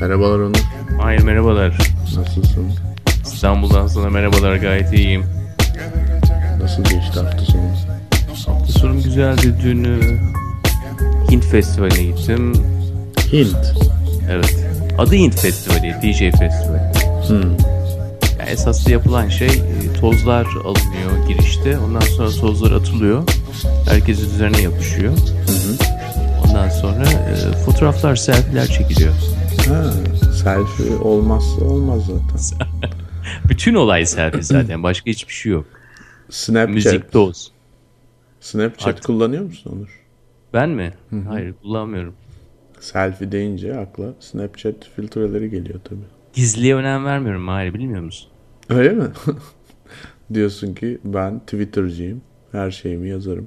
Merhabalar Onur. Hayır merhabalar. Nasılsın? İstanbul'dan sana merhabalar gayet iyiyim. Nasıl geçti hafta sonu? Hafta sonum güzeldi. Dün Hint Festivali'ne gittim. Hint. Evet. Adı Hint Festivali, DJ Festivali. Hmm. Yani esaslı yapılan şey e, tozlar alınıyor girişte. Ondan sonra tozlar atılıyor. Herkes üzerine yapışıyor. Ondan sonra e, fotoğraflar, selfie'ler çekiliyor. Ha, selfie olmazsa olmaz zaten. Bütün olay selfie zaten. Başka hiçbir şey yok. Snapchat. Müzik, toz. Snapchat Artık- kullanıyor musun Onur? Ben mi? Hayır kullanmıyorum. Selfie deyince akla Snapchat filtreleri geliyor tabii. Gizliye önem vermiyorum Hayır bilmiyor musun? Öyle mi? Diyorsun ki ben Twitter'cıyım. Her şeyimi yazarım.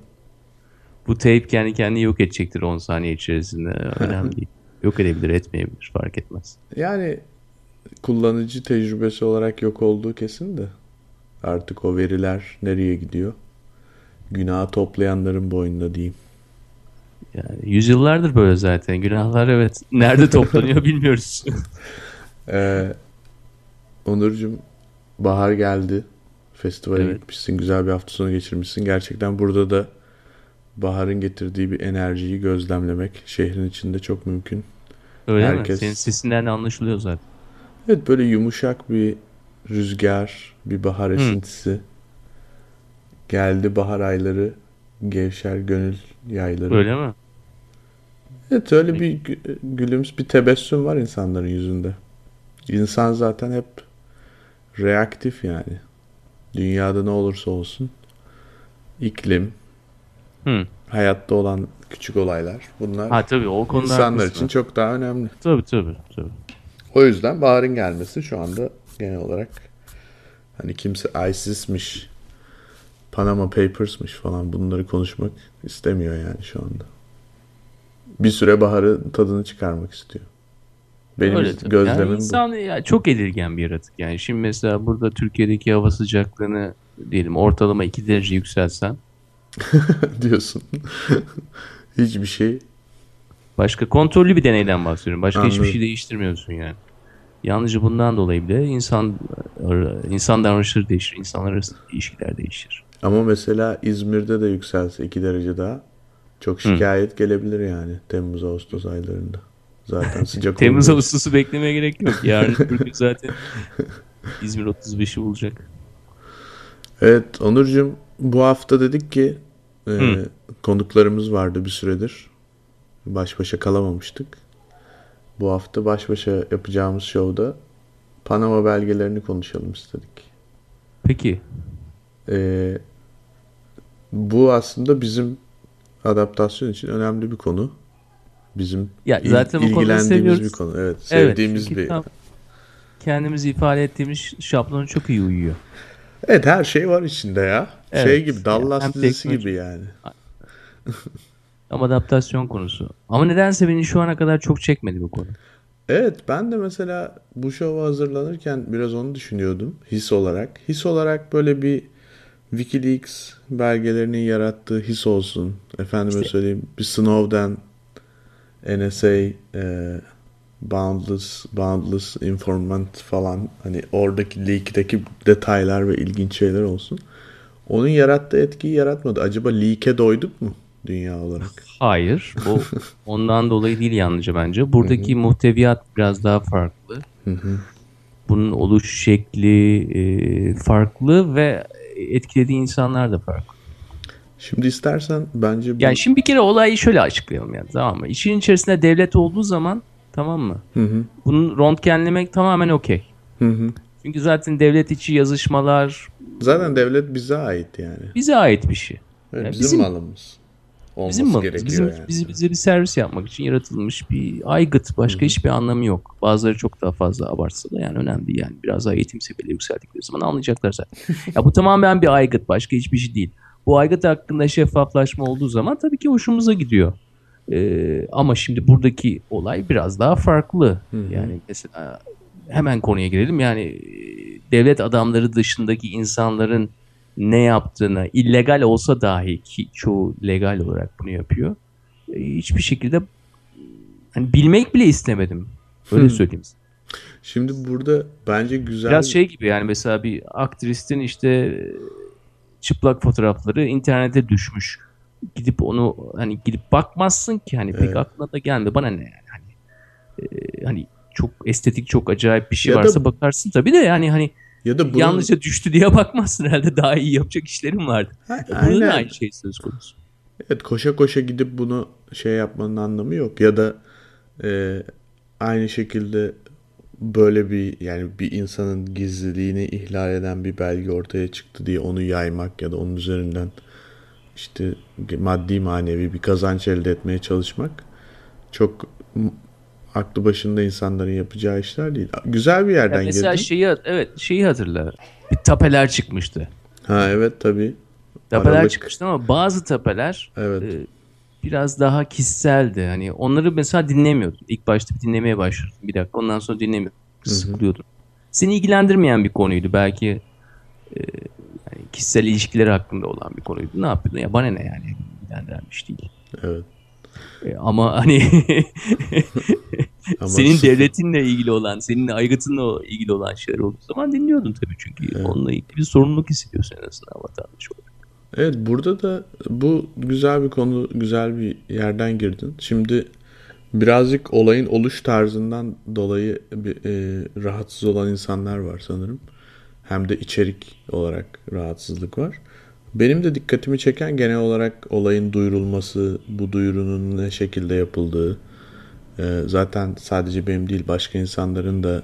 Bu teyp kendi kendini yok edecektir 10 saniye içerisinde. Önemli değil. Yok edebilir, etmeyebilir. Fark etmez. Yani kullanıcı tecrübesi olarak yok olduğu kesin de artık o veriler nereye gidiyor? Günahı toplayanların boynunda diyeyim. Yani yüzyıllardır böyle zaten. Günahlar evet. Nerede toplanıyor bilmiyoruz. Ee, Onurcuğum bahar geldi. Festivale Evet. gitmişsin. Güzel bir hafta sonu geçirmişsin. Gerçekten burada da baharın getirdiği bir enerjiyi gözlemlemek şehrin içinde çok mümkün. Öyle mi? Herkes- Senin sesinden anlaşılıyor zaten. Evet böyle yumuşak bir rüzgar, bir bahar esintisi. Geldi bahar ayları, gevşer gönül yayları. Öyle mi? Evet öyle bir gü- gülüms, bir tebessüm var insanların yüzünde. İnsan zaten hep reaktif yani. Dünyada ne olursa olsun iklim, Hı. hayatta olan küçük olaylar bunlar Ha tabii o konuda insanlar için çok daha önemli. Tabii tabii. tabii. O yüzden baharın gelmesi şu anda genel olarak hani kimse ISIS'miş, Panama Papers'mış falan bunları konuşmak istemiyor yani şu anda. Bir süre baharın tadını çıkarmak istiyor. Benim Öyle gözlemim yani insan ya çok edilgen bir yaratık. Yani şimdi mesela burada Türkiye'deki hava sıcaklığını diyelim ortalama 2 derece yükselsen bu diyorsun. Hiçbir şey Başka kontrollü bir deneyden bahsediyorum. Başka Anladım. hiçbir şey değiştirmiyorsun yani. Yalnızca bundan dolayı bile insan insan davranışları değişir. İnsanlar arasında ilişkiler değişir. ama mesela İzmir'de de yükselse 2 derece daha çok şikayet gelebilir yani Temmuz Ağustos aylarında. Zaten sıcak Temmuz. Ağustos'u beklemeye gerek yok. Yarın gün zaten İzmir 35'i bulacak. Evet Onurcuğum bu hafta dedik ki e, Hı. konuklarımız vardı bir süredir. Baş başa kalamamıştık. Bu hafta baş başa yapacağımız şovda Panama belgelerini konuşalım istedik. Peki. E, bu aslında bizim adaptasyon için önemli bir konu. Bizim Ya il- zaten bu konuyu ilgilendiğimiz bir konu. Evet, Evet, sevdiğimiz çünkü bir. kendimizi ifade ettiğimiz şablona çok iyi uyuyor. Evet her şey var içinde ya. Evet. Şey gibi Dallas Hem dizisi teknoloji- gibi yani. Ama adaptasyon konusu. Ama nedense beni şu ana kadar çok çekmedi bu konu. Evet ben de mesela bu şova hazırlanırken biraz onu düşünüyordum his olarak. His olarak böyle bir Wikileaks belgelerinin yarattığı his olsun. Efendime söyleyeyim bir Snowden, NSA, e, Boundless, Boundless Informant falan hani oradaki leak'teki detaylar ve ilginç şeyler olsun. Onun yarattığı etkiyi yaratmadı. Acaba leak'e doyduk mu dünya olarak? Hayır. Bu ondan dolayı değil yalnızca bence. Buradaki muhteviyat biraz daha farklı. Bunun oluş şekli e, farklı ve etkilediği insanlar da farklı. Şimdi istersen bence bu... Yani şimdi bir kere olayı şöyle açıklayalım yani tamam mı? İşin içerisinde devlet olduğu zaman tamam mı? Hı hı, Bunu röntgenlemek tamamen okey. hı hı. Çünkü zaten devlet içi yazışmalar Zaten devlet bize ait yani. bize ait bir şey. Evet, Ya bizim, bizim- malımız. Olması Bizim malımız, gerekiyor bizim, yani. bizi, bize bir servis yapmak için yaratılmış bir aygıt. Başka hiçbir anlamı yok. Bazıları çok daha fazla abartsa da yani önemli değil. Yani biraz daha eğitim seviyeli yükseldikleri zaman anlayacaklar zaten. ya bu tamamen bir aygıt. Başka hiçbir şey değil. Bu aygıt hakkında şeffaflaşma olduğu zaman tabii ki hoşumuza gidiyor. Ee, ama şimdi buradaki olay biraz daha farklı. Yani mesela hemen konuya girelim. Yani e, devlet adamları dışındaki insanların ne yaptığını illegal olsa dahi ki çoğu legal olarak bunu yapıyor. e, Hiçbir şekilde hani bilmek bile istemedim. Öyle söyleyeyim. Şimdi burada bence güzel... Biraz şey gibi yani mesela bir aktristin işte çıplak fotoğrafları internete düşmüş. Gidip onu hani gidip bakmazsın ki hani pek Evet. aklına da gelmiyor. Bana ne yani hani e, hani çok estetik çok acayip bir şey Ya da- varsa bakarsın tabii de yani hani ya da bunun... yanlışa düştü diye bakmazsın herhalde daha iyi yapacak işlerim vardı. Ha, Burada aynen. da aynı şey söz konusu. Evet koşa koşa gidip bunu şey yapmanın anlamı yok. Ya da e, aynı şekilde böyle bir yani bir insanın gizliliğini ihlal eden bir belge ortaya çıktı diye onu yaymak ya da onun üzerinden işte maddi manevi bir kazanç elde etmeye çalışmak çok aklı başında insanların yapacağı işler değil. Güzel bir yerden mesela girdin. şeyi evet şeyi hatırla. Bir tapeler çıkmıştı. Ha evet tabii. Tapeler Aralık. çıkmıştı ama bazı tapeler Evet. e, biraz daha kişiseldi. Hani onları mesela dinlemiyordun. İlk başta bir dinlemeye başladın. Bir dakika ondan sonra dinlemiyordun. Sıkılıyordun. Seni ilgilendirmeyen bir konuydu. Belki e, yani kişisel ilişkiler hakkında olan bir konuydu. Ne yapıyordun? Ya bana ne yani? İlgilendiren bir şey değil. Evet. E, ama hani Ama senin devletinle ilgili olan, senin aygıtınla ilgili olan şeyler olduğu zaman dinliyordun tabii çünkü onunla ilgili bir sorumluluk hissediyorsun en azından vatandaş olarak. Evet burada da bu güzel bir konu, güzel bir yerden girdin. Şimdi birazcık olayın oluş tarzından dolayı bir, e, rahatsız olan insanlar var sanırım. Hem de içerik olarak rahatsızlık var. Benim de dikkatimi çeken genel olarak olayın duyurulması, bu duyurunun ne şekilde yapıldığı. E, zaten sadece benim değil başka insanların da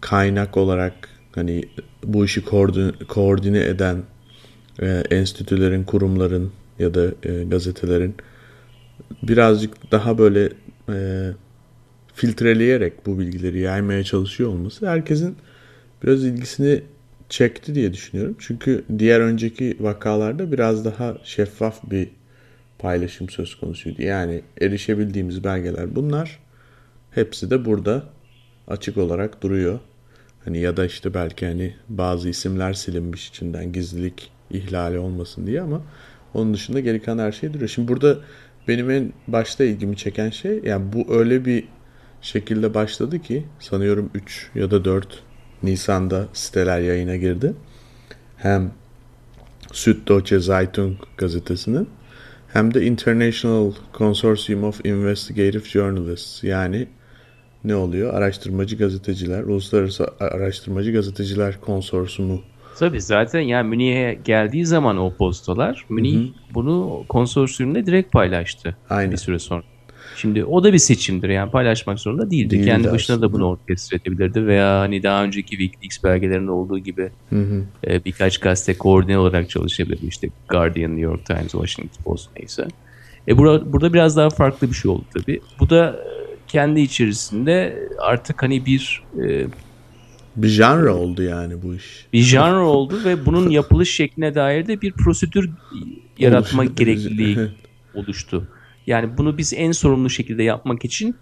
kaynak olarak hani bu işi koordine, eden e, enstitülerin, kurumların ya da e, gazetelerin birazcık daha böyle filtreleyerek bu bilgileri yaymaya çalışıyor olması herkesin biraz ilgisini çekti diye düşünüyorum. Çünkü diğer önceki vakalarda biraz daha şeffaf bir paylaşım söz konusuydu. Yani erişebildiğimiz belgeler bunlar. Hepsi de burada açık olarak duruyor. Hani ya da işte belki hani bazı isimler silinmiş içinden gizlilik ihlali olmasın diye ama onun dışında geri kalan her şey duruyor. Şimdi burada benim en başta ilgimi çeken şey yani bu öyle bir şekilde başladı ki sanıyorum 3 ya da 4 Nisan'da siteler yayına girdi. Hem Süddeutsche Zeitung gazetesinin hem de International Consortium of Investigative Journalists yani ne oluyor? Araştırmacı gazeteciler, Uluslararası Araştırmacı Gazeteciler Konsorsumu. Tabii zaten yani Münih'e geldiği zaman o postalar Münih bunu konsorsiyumla direkt paylaştı Aynen. bir süre sonra. Şimdi o da bir seçimdir yani paylaşmak zorunda değildi. Değildi Kendi başına da bunu orkestra edebilirdi veya hani daha önceki Wikileaks belgelerinde olduğu gibi e, birkaç gazete koordine olarak çalışabilirdi. İşte Guardian, New York Times, Washington Post neyse. E burada, burada biraz daha farklı bir şey oldu tabii. Bu da e, kendi içerisinde artık hani bir e, Bir janra oldu yani bu iş. bir janr oldu ve bunun yapılış şekline dair de bir prosedür yaratma gerekliliği oluştu. Yani bunu biz en sorumlu şekilde yapmak için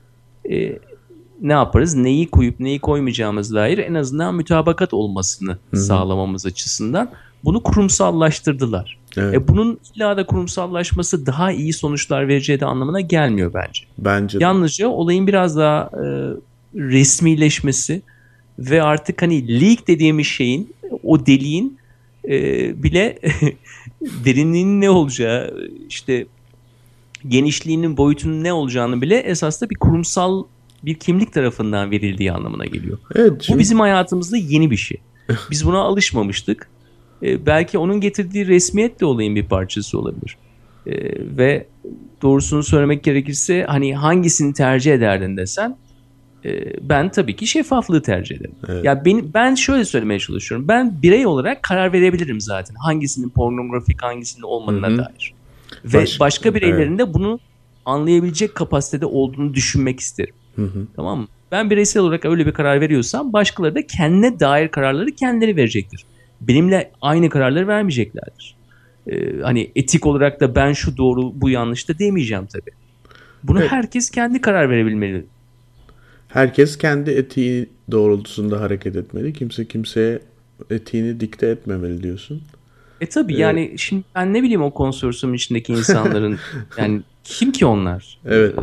e, ne yaparız? Neyi koyup neyi koymayacağımız dair en azından mütabakat olmasını sağlamamız açısından bunu kurumsallaştırdılar. Evet. E, bunun illa da kurumsallaşması daha iyi sonuçlar vereceği de anlamına gelmiyor bence. Bence de. Yalnızca olayın biraz daha e, resmileşmesi ve artık hani leak dediğimiz şeyin o deliğin e, bile derinliğinin ne olacağı işte genişliğinin boyutunun ne olacağını bile esasında bir kurumsal bir kimlik tarafından verildiği anlamına geliyor. Evet, Bu şimdi- bizim hayatımızda yeni bir şey. Biz buna alışmamıştık. E, belki onun getirdiği resmiyet de olayın bir parçası olabilir. E, ve doğrusunu söylemek gerekirse hani hangisini tercih ederdin desen e, ben tabii ki şeffaflığı tercih ederim. Evet. Ya ben, ben şöyle söylemeye çalışıyorum. Ben birey olarak karar verebilirim zaten. Hangisinin pornografik hangisinin olmadığına Hı hı. dair. Ve Baş- başka bireylerin de bunu anlayabilecek kapasitede olduğunu düşünmek isterim. Hı hı. Tamam mı? Ben bireysel olarak öyle bir karar veriyorsam başkaları da kendine dair kararları kendileri verecektir. Benimle aynı kararları vermeyeceklerdir. Ee, hani etik olarak da ben şu doğru bu yanlış da demeyeceğim tabii. Bunu Evet. herkes kendi karar verebilmeli. Herkes kendi etiği doğrultusunda hareket etmeli. Kimse kimseye etiğini dikte etmemeli diyorsun. E tabii yani şimdi ben ne bileyim o konsorsiyumun içindeki insanların yani kim ki onlar? Evet. Ee,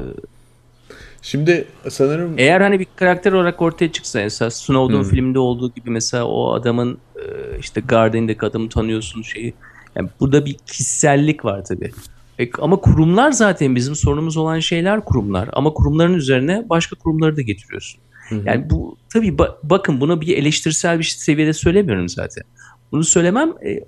Şimdi sanırım Eğer hani bir karakter olarak ortaya çıksa mesela Snowden hmm. filminde olduğu gibi mesela o adamın e, işte Guardian'daki adamı tanıyorsun şeyi. Yani burada bir kişisellik var tabii. E, ama kurumlar zaten bizim sorunumuz olan şeyler kurumlar. Ama kurumların üzerine başka kurumları da getiriyorsun. Hı. Yani bu tabii ba- bakın bunu bir eleştirsel bir seviyede söylemiyorum zaten. Bunu söylemem e,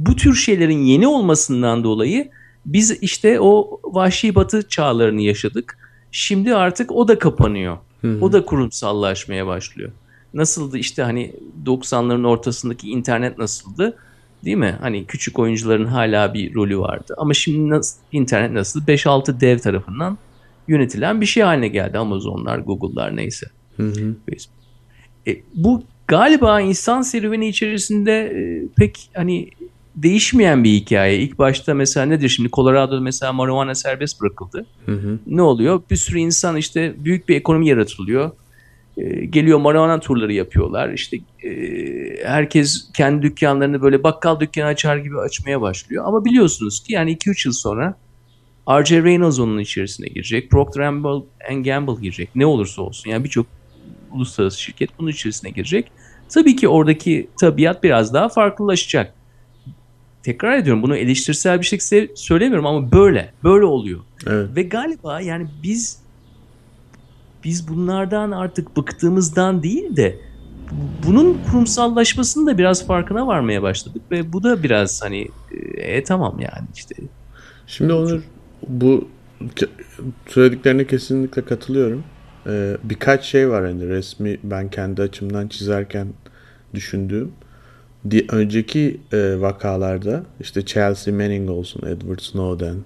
bu tür şeylerin yeni olmasından dolayı biz işte o vahşi batı çağlarını yaşadık. Şimdi artık o da kapanıyor. Hı hı. O da kurumsallaşmaya başlıyor. Nasıldı işte hani 90'ların ortasındaki internet nasıldı? Değil mi? Hani küçük oyuncuların hala bir rolü vardı. Ama şimdi nasıl, internet nasıl? 5-6 dev tarafından yönetilen bir şey haline geldi. Amazonlar, Google'lar neyse. Hı hı. E, bu galiba insan serüveni içerisinde e, pek hani değişmeyen bir hikaye. İlk başta mesela nedir şimdi Colorado'da mesela marijuana serbest bırakıldı. Hı hı. Ne oluyor? Bir sürü insan işte büyük bir ekonomi yaratılıyor. E, geliyor marijuana turları yapıyorlar. İşte e, herkes kendi dükkanlarını böyle bakkal dükkanı açar gibi açmaya başlıyor. Ama biliyorsunuz ki yani 2-3 yıl sonra R.J. Reynolds onun içerisine girecek. Procter Gamble girecek. Ne olursa olsun. Yani birçok uluslararası şirket bunun içerisine girecek. Tabii ki oradaki tabiat biraz daha farklılaşacak. Tekrar ediyorum bunu eleştirsel bir şekilde söylemiyorum ama böyle. Böyle oluyor. Evet. Ve galiba yani biz biz bunlardan artık bıktığımızdan değil de bunun kurumsallaşmasının da biraz farkına varmaya başladık ve bu da biraz hani e, tamam yani işte. Şimdi Onur bu söylediklerine kesinlikle katılıyorum. Ee, birkaç şey var hani resmi ben kendi açımdan çizerken düşündüğüm. Önceki e, vakalarda işte Chelsea Manning olsun, Edward Snowden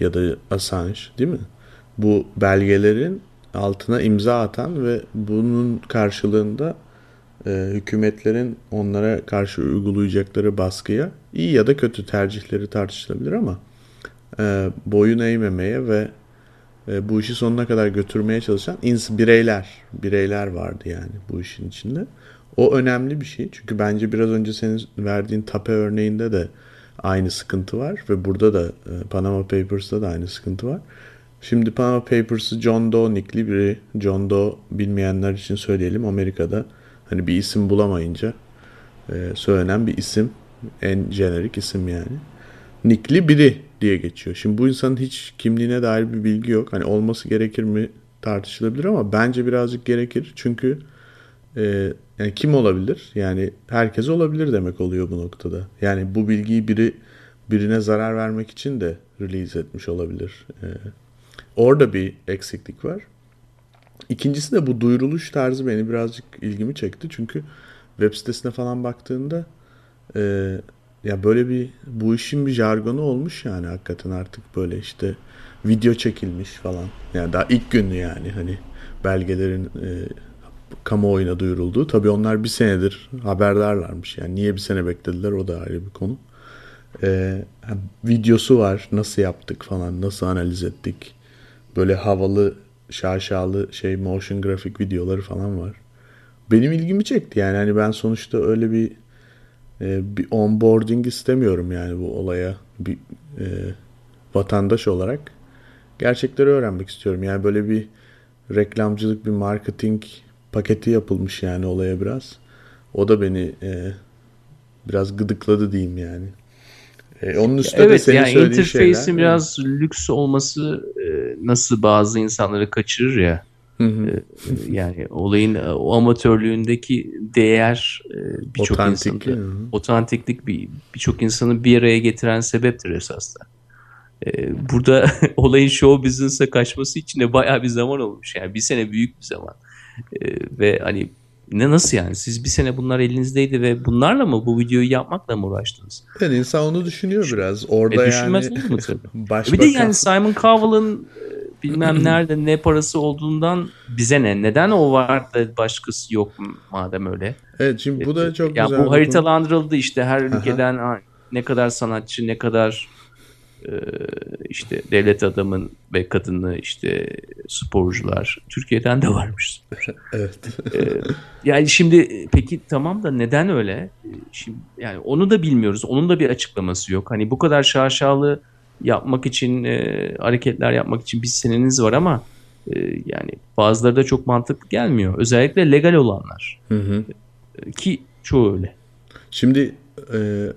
ya da Assange değil mi? Bu belgelerin altına imza atan ve bunun karşılığında e, hükümetlerin onlara karşı uygulayacakları baskıya iyi ya da kötü tercihleri tartışılabilir ama e, boyun eğmemeye ve e, bu işi sonuna kadar götürmeye çalışan ins bireyler, bireyler vardı yani bu işin içinde. O önemli bir şey. Çünkü bence biraz önce senin verdiğin tape örneğinde de aynı sıkıntı var ve burada da e, Panama Papers'ta da aynı sıkıntı var. Şimdi Panama Papers'ı John Doe nickli biri. John Doe bilmeyenler için söyleyelim Amerika'da hani bir isim bulamayınca e, söylenen bir isim. En jenerik isim yani. Nickli biri diye geçiyor. Şimdi bu insanın hiç kimliğine dair bir bilgi yok. Hani olması gerekir mi tartışılabilir ama bence birazcık gerekir. Çünkü e, yani kim olabilir? Yani herkes olabilir demek oluyor bu noktada. Yani bu bilgiyi biri birine zarar vermek için de release etmiş olabilir. E, orada bir eksiklik var. İkincisi de bu duyuruluş tarzı beni birazcık ilgimi çekti. Çünkü web sitesine falan baktığında e, ya böyle bir bu işin bir jargonu olmuş yani hakikaten artık böyle işte video çekilmiş falan. Yani daha ilk günü yani hani belgelerin e, kamuoyuna duyurulduğu. Tabii onlar bir senedir haberdarlarmış. Yani niye bir sene beklediler o da ayrı bir konu. E, videosu var. Nasıl yaptık falan. Nasıl analiz ettik. Böyle havalı şaşalı şey motion grafik videoları falan var. Benim ilgimi çekti yani hani ben sonuçta öyle bir e, bir onboarding istemiyorum yani bu olaya bir e, vatandaş olarak gerçekleri öğrenmek istiyorum. Yani böyle bir reklamcılık bir marketing paketi yapılmış yani olaya biraz. O da beni e, biraz gıdıkladı diyeyim yani. E, onun üstünde evet, de senin yani söylediğin interface'in şeyler. biraz lüks olması e, nasıl bazı insanları kaçırır ya. Hı hı. E, yani olayın e, o amatörlüğündeki değer e, birçok insanı otantiklik bir birçok insanı bir araya getiren sebeptir esasında. Burada olayın show business'a kaçması için de bayağı bir zaman olmuş. Yani bir sene büyük bir zaman. Ve hani ne nasıl yani? Siz bir sene bunlar elinizdeydi ve bunlarla mı bu videoyu yapmakla mı uğraştınız? Yani insan onu düşünüyor biraz. Orada e, düşünmez yani. mu tabii? Başbakan... Bir de yani Simon Cowell'ın bilmem nerede ne parası olduğundan bize ne? Neden o var da başkası yok madem öyle? Evet şimdi bu da e, çok ya güzel. Bu haritalandırıldı işte her ülkeden ne kadar sanatçı ne kadar ee, işte devlet adamın ve kadını işte sporcular Türkiye'den de varmış. evet. Ee, yani şimdi peki tamam da neden öyle? Şimdi yani onu da bilmiyoruz. Onun da bir açıklaması yok. Hani bu kadar şaşalı yapmak için e, hareketler yapmak için bir seneniz var ama e, yani bazıları da çok mantıklı gelmiyor. Özellikle legal olanlar. Hı hı. E, ki çoğu öyle. Şimdi e,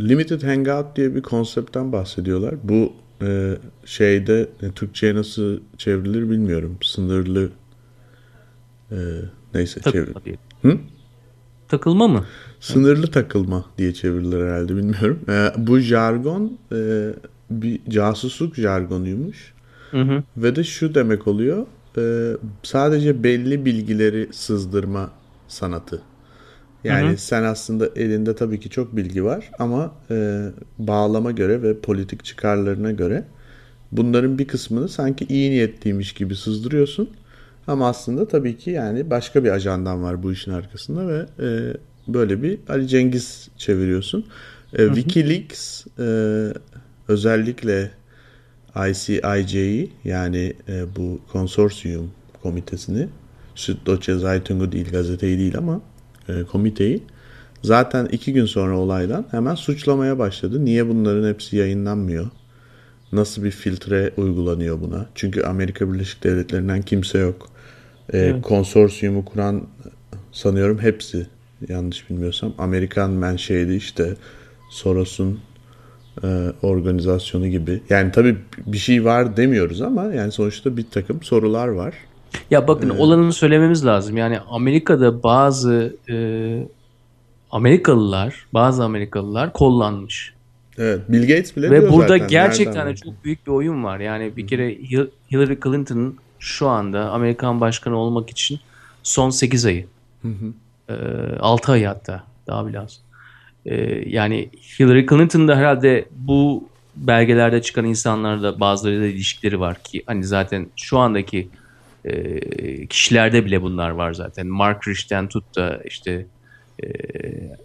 Limited Hangout diye bir konseptten bahsediyorlar. Bu e, şeyde e, Türkçe'ye nasıl çevrilir bilmiyorum. Sınırlı e, neyse çevir. Hı? Takılma mı? Sınırlı takılma diye çevirilir herhalde bilmiyorum. E, bu jargon e, bir casusluk jargonuymuş. Hı hı. Ve de şu demek oluyor. E, sadece belli bilgileri sızdırma sanatı. Yani hı hı. sen aslında elinde tabii ki çok bilgi var ama e, bağlama göre ve politik çıkarlarına göre bunların bir kısmını sanki iyi niyetliymiş gibi sızdırıyorsun. Ama aslında tabii ki yani başka bir ajandan var bu işin arkasında ve e, böyle bir Ali Cengiz çeviriyorsun. E. Wikileaks e, özellikle ICIJ'yi yani e, bu konsorsiyum komitesini Süddeutsche Zeitung'u değil gazeteyi değil ama e, komiteyi zaten iki gün sonra olaydan hemen suçlamaya başladı. Niye bunların hepsi yayınlanmıyor? Nasıl bir filtre uygulanıyor buna? Çünkü Amerika Birleşik Devletleri'nden kimse yok. E, evet. Konsorsiyumu kuran sanıyorum hepsi yanlış bilmiyorsam Amerikan menşeili işte Soros'un e, organizasyonu gibi. Yani tabii bir şey var demiyoruz ama yani sonuçta bir takım sorular var. Ya bakın ee, olanını söylememiz lazım. Yani Amerika'da bazı e, Amerikalılar, bazı Amerikalılar kollanmış. Evet, Bill Gates bile Ve burada zaten. gerçekten de çok büyük bir oyun var. Yani bir Hı. kere Hillary Clinton'ın şu anda Amerikan başkanı olmak için son 8 ayı. Hı hı. E, 6 ay hatta daha bile az. E, yani Hillary Clinton da herhalde bu belgelerde çıkan insanlarla bazılarıyla ilişkileri var ki hani zaten şu andaki e, kişilerde bile bunlar var zaten. Mark Rich'ten tut da işte e,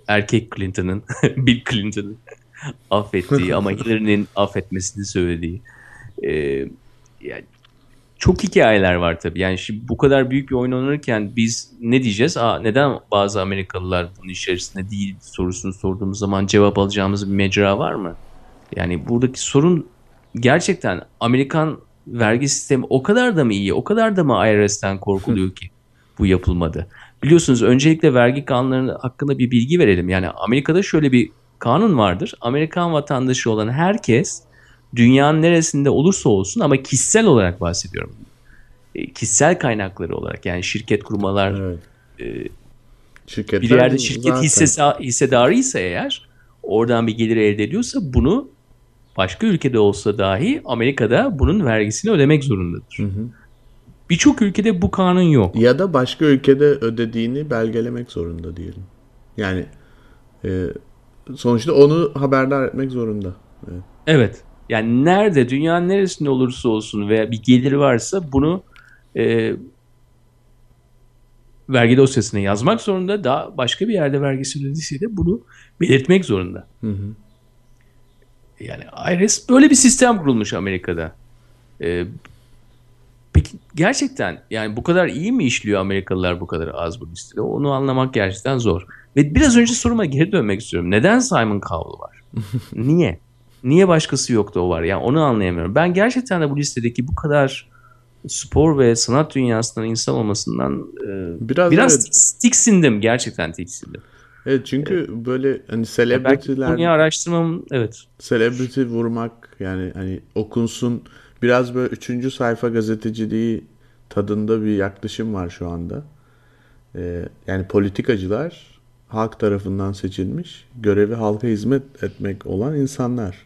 erkek Clinton'ın, Bill Clinton'ın affettiği ama Hillary'nin affetmesini söylediği. E, yani çok hikayeler var tabii. Yani şimdi bu kadar büyük bir oyun oynanırken biz ne diyeceğiz? Aa, neden bazı Amerikalılar bunun içerisinde değil sorusunu sorduğumuz zaman cevap alacağımız bir mecra var mı? Yani buradaki sorun gerçekten Amerikan vergi sistemi o kadar da mı iyi, o kadar da mı IRS'ten korkuluyor ki bu yapılmadı? Biliyorsunuz öncelikle vergi kanunları hakkında bir bilgi verelim. Yani Amerika'da şöyle bir kanun vardır. Amerikan vatandaşı olan herkes dünyanın neresinde olursa olsun ama kişisel olarak bahsediyorum. E, kişisel kaynakları olarak yani şirket kurmalar evet. e, bir yerde şirket hissesi, hissedarı ise eğer oradan bir gelir elde ediyorsa bunu başka ülkede olsa dahi Amerika'da bunun vergisini ödemek zorundadır. Hı hı. Birçok ülkede bu kanun yok. Ya da başka ülkede ödediğini belgelemek zorunda diyelim. Yani e, sonuçta onu haberdar etmek zorunda. Evet. evet. Yani nerede dünyanın neresinde olursa olsun veya bir gelir varsa bunu e, vergi dosyasına yazmak zorunda. Daha başka bir yerde vergisi ödediyse de bunu belirtmek zorunda. Hı hı. Yani IRS böyle bir sistem kurulmuş Amerika'da. Ee, peki gerçekten yani bu kadar iyi mi işliyor Amerikalılar bu kadar az bu listede? Onu anlamak gerçekten zor. Ve biraz önce soruma geri dönmek istiyorum. Neden Simon Cowell var? Niye? Niye başkası yoktu o var? Yani onu anlayamıyorum. Ben gerçekten de bu listedeki bu kadar spor ve sanat dünyasından insan olmasından e, biraz, biraz evet. tiksindim. Gerçekten tiksindim. Evet çünkü evet. böyle hani celebrity'ler... Belki araştırmam evet. Celebrity vurmak yani hani okunsun biraz böyle üçüncü sayfa gazeteciliği tadında bir yaklaşım var şu anda. Ee, yani politikacılar halk tarafından seçilmiş görevi halka hizmet etmek olan insanlar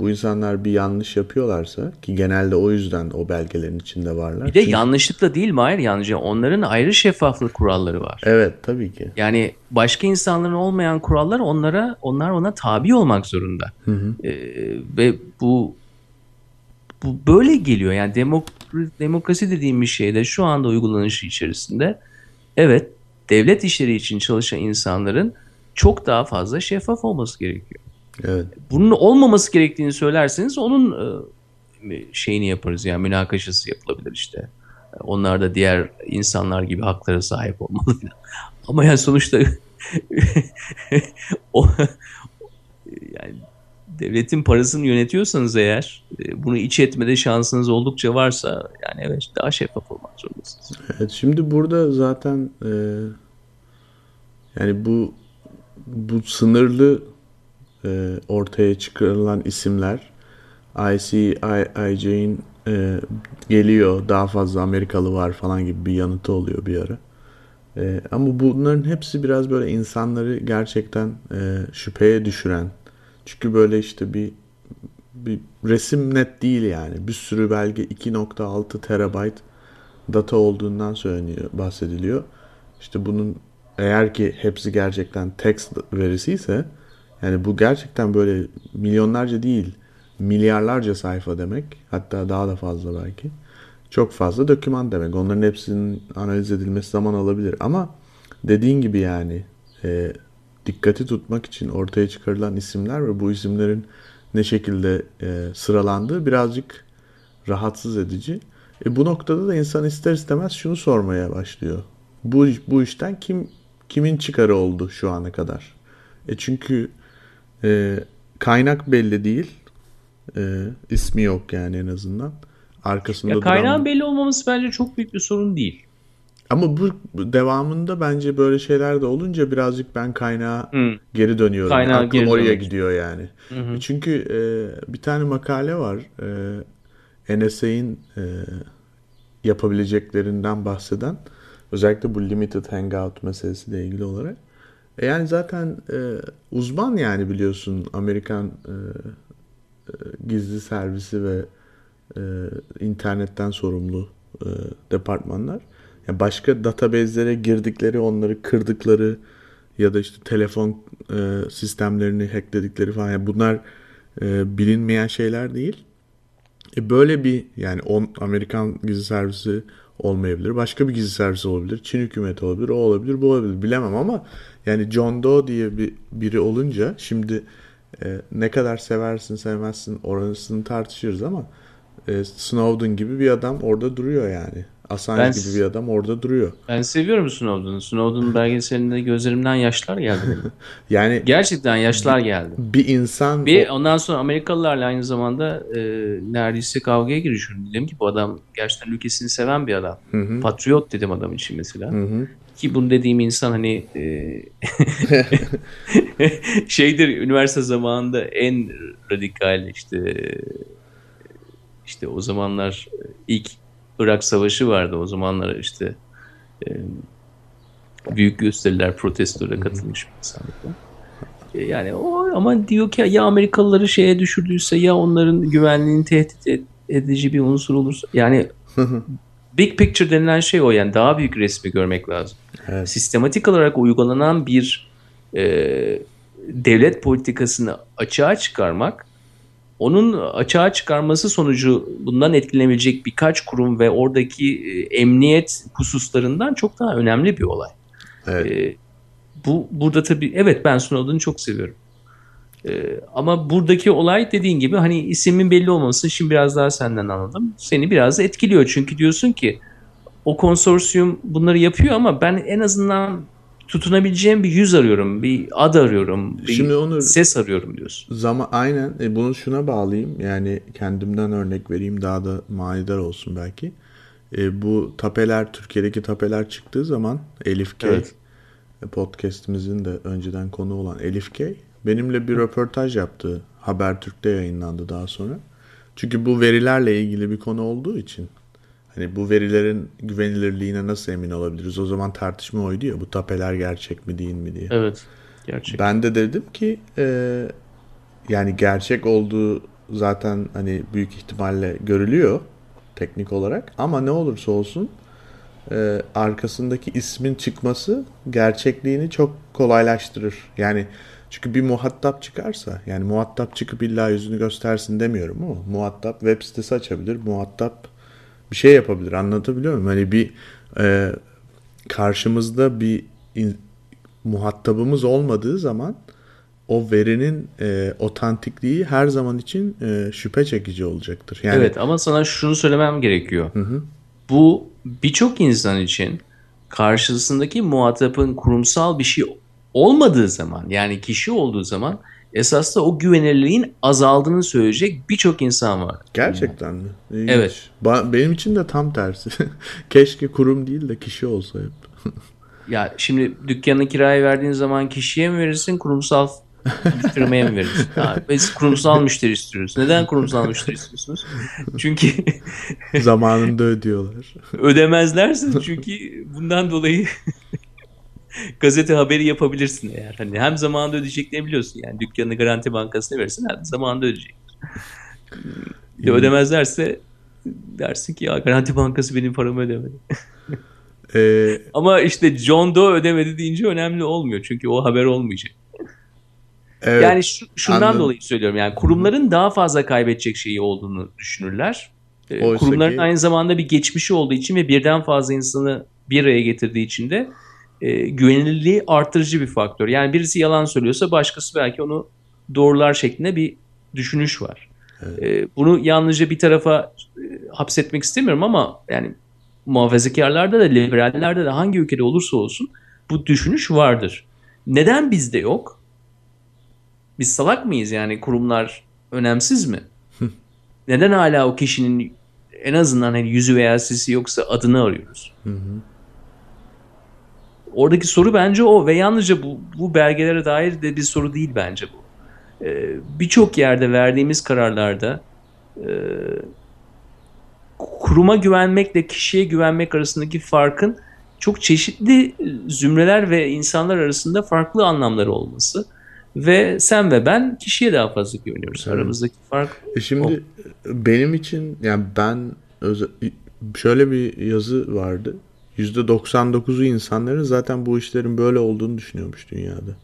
bu insanlar bir yanlış yapıyorlarsa ki genelde o yüzden o belgelerin içinde varlar. Bir de Çünkü... yanlışlıkla değil mi? Hayır yalnızca onların ayrı şeffaflık kuralları var. Evet tabii ki. Yani başka insanların olmayan kurallar onlara onlar ona tabi olmak zorunda. Hı hı. Ee, ve bu bu böyle geliyor. Yani demok demokrasi dediğim bir şeyde şu anda uygulanışı içerisinde evet devlet işleri için çalışan insanların çok daha fazla şeffaf olması gerekiyor. Evet. Bunun olmaması gerektiğini söylerseniz onun e, şeyini yaparız yani münakaşası yapılabilir işte. Onlar da diğer insanlar gibi haklara sahip olmalı. Ama yani sonuçta o yani devletin parasını yönetiyorsanız eğer e, bunu iç etmede şansınız oldukça varsa yani evet daha şeffaf olmak zorundasınız. Evet şimdi burada zaten e, yani bu bu sınırlı e, ortaya çıkarılan isimler ICIJ'in e, geliyor daha fazla Amerikalı var falan gibi bir yanıtı oluyor bir ara. E, ama bunların hepsi biraz böyle insanları gerçekten e, şüpheye düşüren. Çünkü böyle işte bir bir resim net değil yani. Bir sürü belge 2.6 terabayt data olduğundan söyleniyor, bahsediliyor. İşte bunun eğer ki hepsi gerçekten text verisiyse yani bu gerçekten böyle milyonlarca değil milyarlarca sayfa demek. Hatta daha da fazla belki. Çok fazla doküman demek. Onların hepsinin analiz edilmesi zaman alabilir. Ama dediğin gibi yani e, dikkati tutmak için ortaya çıkarılan isimler ve bu isimlerin ne şekilde e, sıralandığı birazcık rahatsız edici. E, bu noktada da insan ister istemez şunu sormaya başlıyor. Bu bu işten kim kimin çıkarı oldu şu ana kadar? E çünkü e, kaynak belli değil. E, ismi yok yani en azından. Arkasında ya kaynağın duran... belli olmaması bence çok büyük bir sorun değil. Ama bu devamında bence böyle şeyler de olunca birazcık ben kaynağa hmm. geri dönüyorum. Kaynağa Aklım geri oraya dönmek. gidiyor yani. Hı Çünkü e, bir tane makale var. E, NSA'in e, yapabileceklerinden bahseden. Özellikle bu limited hangout meselesiyle ilgili olarak. E yani zaten e, uzman yani biliyorsun Amerikan e, e, gizli servisi ve e, internetten sorumlu e, departmanlar. Yani başka database'lere girdikleri, onları kırdıkları ya da işte telefon e, sistemlerini hackledikleri falan. Yani bunlar e, bilinmeyen şeyler değil. E, böyle bir yani on, Amerikan gizli servisi olmayabilir. Başka bir gizli servis olabilir. Çin hükümeti olabilir. O olabilir, bu olabilir. Bilemem ama yani John Doe diye bir biri olunca şimdi e, ne kadar seversin sevmezsin orasını tartışıyoruz ama e, Snowden gibi bir adam orada duruyor yani. Assange ben, gibi bir adam orada duruyor. Ben seviyorum Snowden'ı. Snowden belgeselinde gözlerimden yaşlar geldi yani gerçekten yaşlar geldi. Bir insan bir ondan sonra Amerikalılarla aynı zamanda e, neredeyse kavgaya girişiyorum. Dedim ki bu adam gerçekten ülkesini seven bir adam. Hı hı. Patriot dedim adam için mesela. Hı hı. Ki bunu dediğim insan hani e, şeydir üniversite zamanında en radikal işte işte o zamanlar ilk Irak Savaşı vardı. O zamanlar işte e, büyük gösteriler protestolara katılmış bir insanlıkla. E, yani o ama diyor ki ya Amerikalıları şeye düşürdüyse ya onların güvenliğini tehdit edici bir unsur olursa yani big picture denilen şey o yani daha büyük resmi görmek lazım. Evet. Sistematik olarak uygulanan bir e, devlet politikasını açığa çıkarmak onun açığa çıkarması sonucu bundan etkilenebilecek birkaç kurum ve oradaki e, emniyet hususlarından çok daha önemli bir olay. Evet. E, bu burada tabii evet ben Snowden'ı çok seviyorum. E, ama buradaki olay dediğin gibi hani ismin belli olmaması şimdi biraz daha senden anladım. Seni biraz etkiliyor çünkü diyorsun ki o konsorsiyum bunları yapıyor ama ben en azından tutunabileceğim bir yüz arıyorum, bir ad arıyorum, bir Şimdi onu ses arıyorum diyorsun. Zaman aynen. E, bunu şuna bağlayayım. Yani kendimden örnek vereyim daha da manidar olsun belki. E, bu tapeler Türkiye'deki tapeler çıktığı zaman Elif K evet. E, podcast'imizin de önceden konu olan Elif K benimle bir röportaj yaptı. Habertürk'te yayınlandı daha sonra. Çünkü bu verilerle ilgili bir konu olduğu için Hani bu verilerin güvenilirliğine nasıl emin olabiliriz? O zaman tartışma oydu ya bu tapeler gerçek mi değil mi diye. Evet. Gerçek. Ben de dedim ki e, yani gerçek olduğu zaten hani büyük ihtimalle görülüyor teknik olarak ama ne olursa olsun e, arkasındaki ismin çıkması gerçekliğini çok kolaylaştırır. Yani çünkü bir muhatap çıkarsa yani muhatap çıkıp illa yüzünü göstersin demiyorum ama muhatap web sitesi açabilir. Muhatap bir şey yapabilir. Anlatabiliyor muyum? Hani bir e, karşımızda bir in, muhatabımız olmadığı zaman o verinin e, otantikliği her zaman için e, şüphe çekici olacaktır. Yani... Evet ama sana şunu söylemem gerekiyor. Hı hı. Bu birçok insan için karşısındaki muhatapın kurumsal bir şey olmadığı zaman yani kişi olduğu zaman Esas da o güvenilirliğin azaldığını söyleyecek birçok insan var. Gerçekten mi? İlginç. Evet. Ba- benim için de tam tersi. Keşke kurum değil de kişi olsa hep. Ya şimdi dükkanı kiraya verdiğin zaman kişiye mi verirsin kurumsal firmaya mı verirsin? Ha, biz kurumsal müşteri istiyoruz. Neden kurumsal müşteri istiyorsunuz? Çünkü Zamanında ödüyorlar. ödemezlerse çünkü bundan dolayı gazete haberi yapabilirsin eğer. Hani hem zamanında ödeyeceklerini biliyorsun yani dükkanı garanti bankasına verirsin hem zamanında ödeyecekler. Bir de ödemezlerse dersin ki ya garanti bankası benim paramı ödemedi. Ee, Ama işte John Doe ödemedi deyince önemli olmuyor. Çünkü o haber olmayacak. evet. yani şu, şundan anladım. dolayı söylüyorum. Yani kurumların daha fazla kaybedecek şeyi olduğunu düşünürler. Ee, Oysa kurumların ki- aynı zamanda bir geçmişi olduğu için ve birden fazla insanı bir araya getirdiği için de e, güvenilirliği artırıcı bir faktör. Yani birisi yalan söylüyorsa başkası belki onu doğrular şeklinde bir düşünüş var. E, bunu yalnızca bir tarafa e, hapsetmek istemiyorum ama yani muhafazakarlarda da liberallerde de hangi ülkede olursa olsun bu düşünüş vardır. Neden bizde yok? Biz salak mıyız yani kurumlar önemsiz mi? Neden hala o kişinin en azından hani yüzü veya sesi yoksa adını arıyoruz? Oradaki soru bence o ve yalnızca bu, bu belgelere dair de bir soru değil bence bu. Ee, Birçok yerde verdiğimiz kararlarda e, kuruma güvenmekle kişiye güvenmek arasındaki farkın çok çeşitli zümreler ve insanlar arasında farklı anlamları olması ve sen ve ben kişiye daha fazla güveniyoruz. Evet. Aramızdaki fark E Şimdi benim için yani ben öze- şöyle bir yazı vardı. %99'u insanların zaten bu işlerin böyle olduğunu düşünüyormuş dünyada.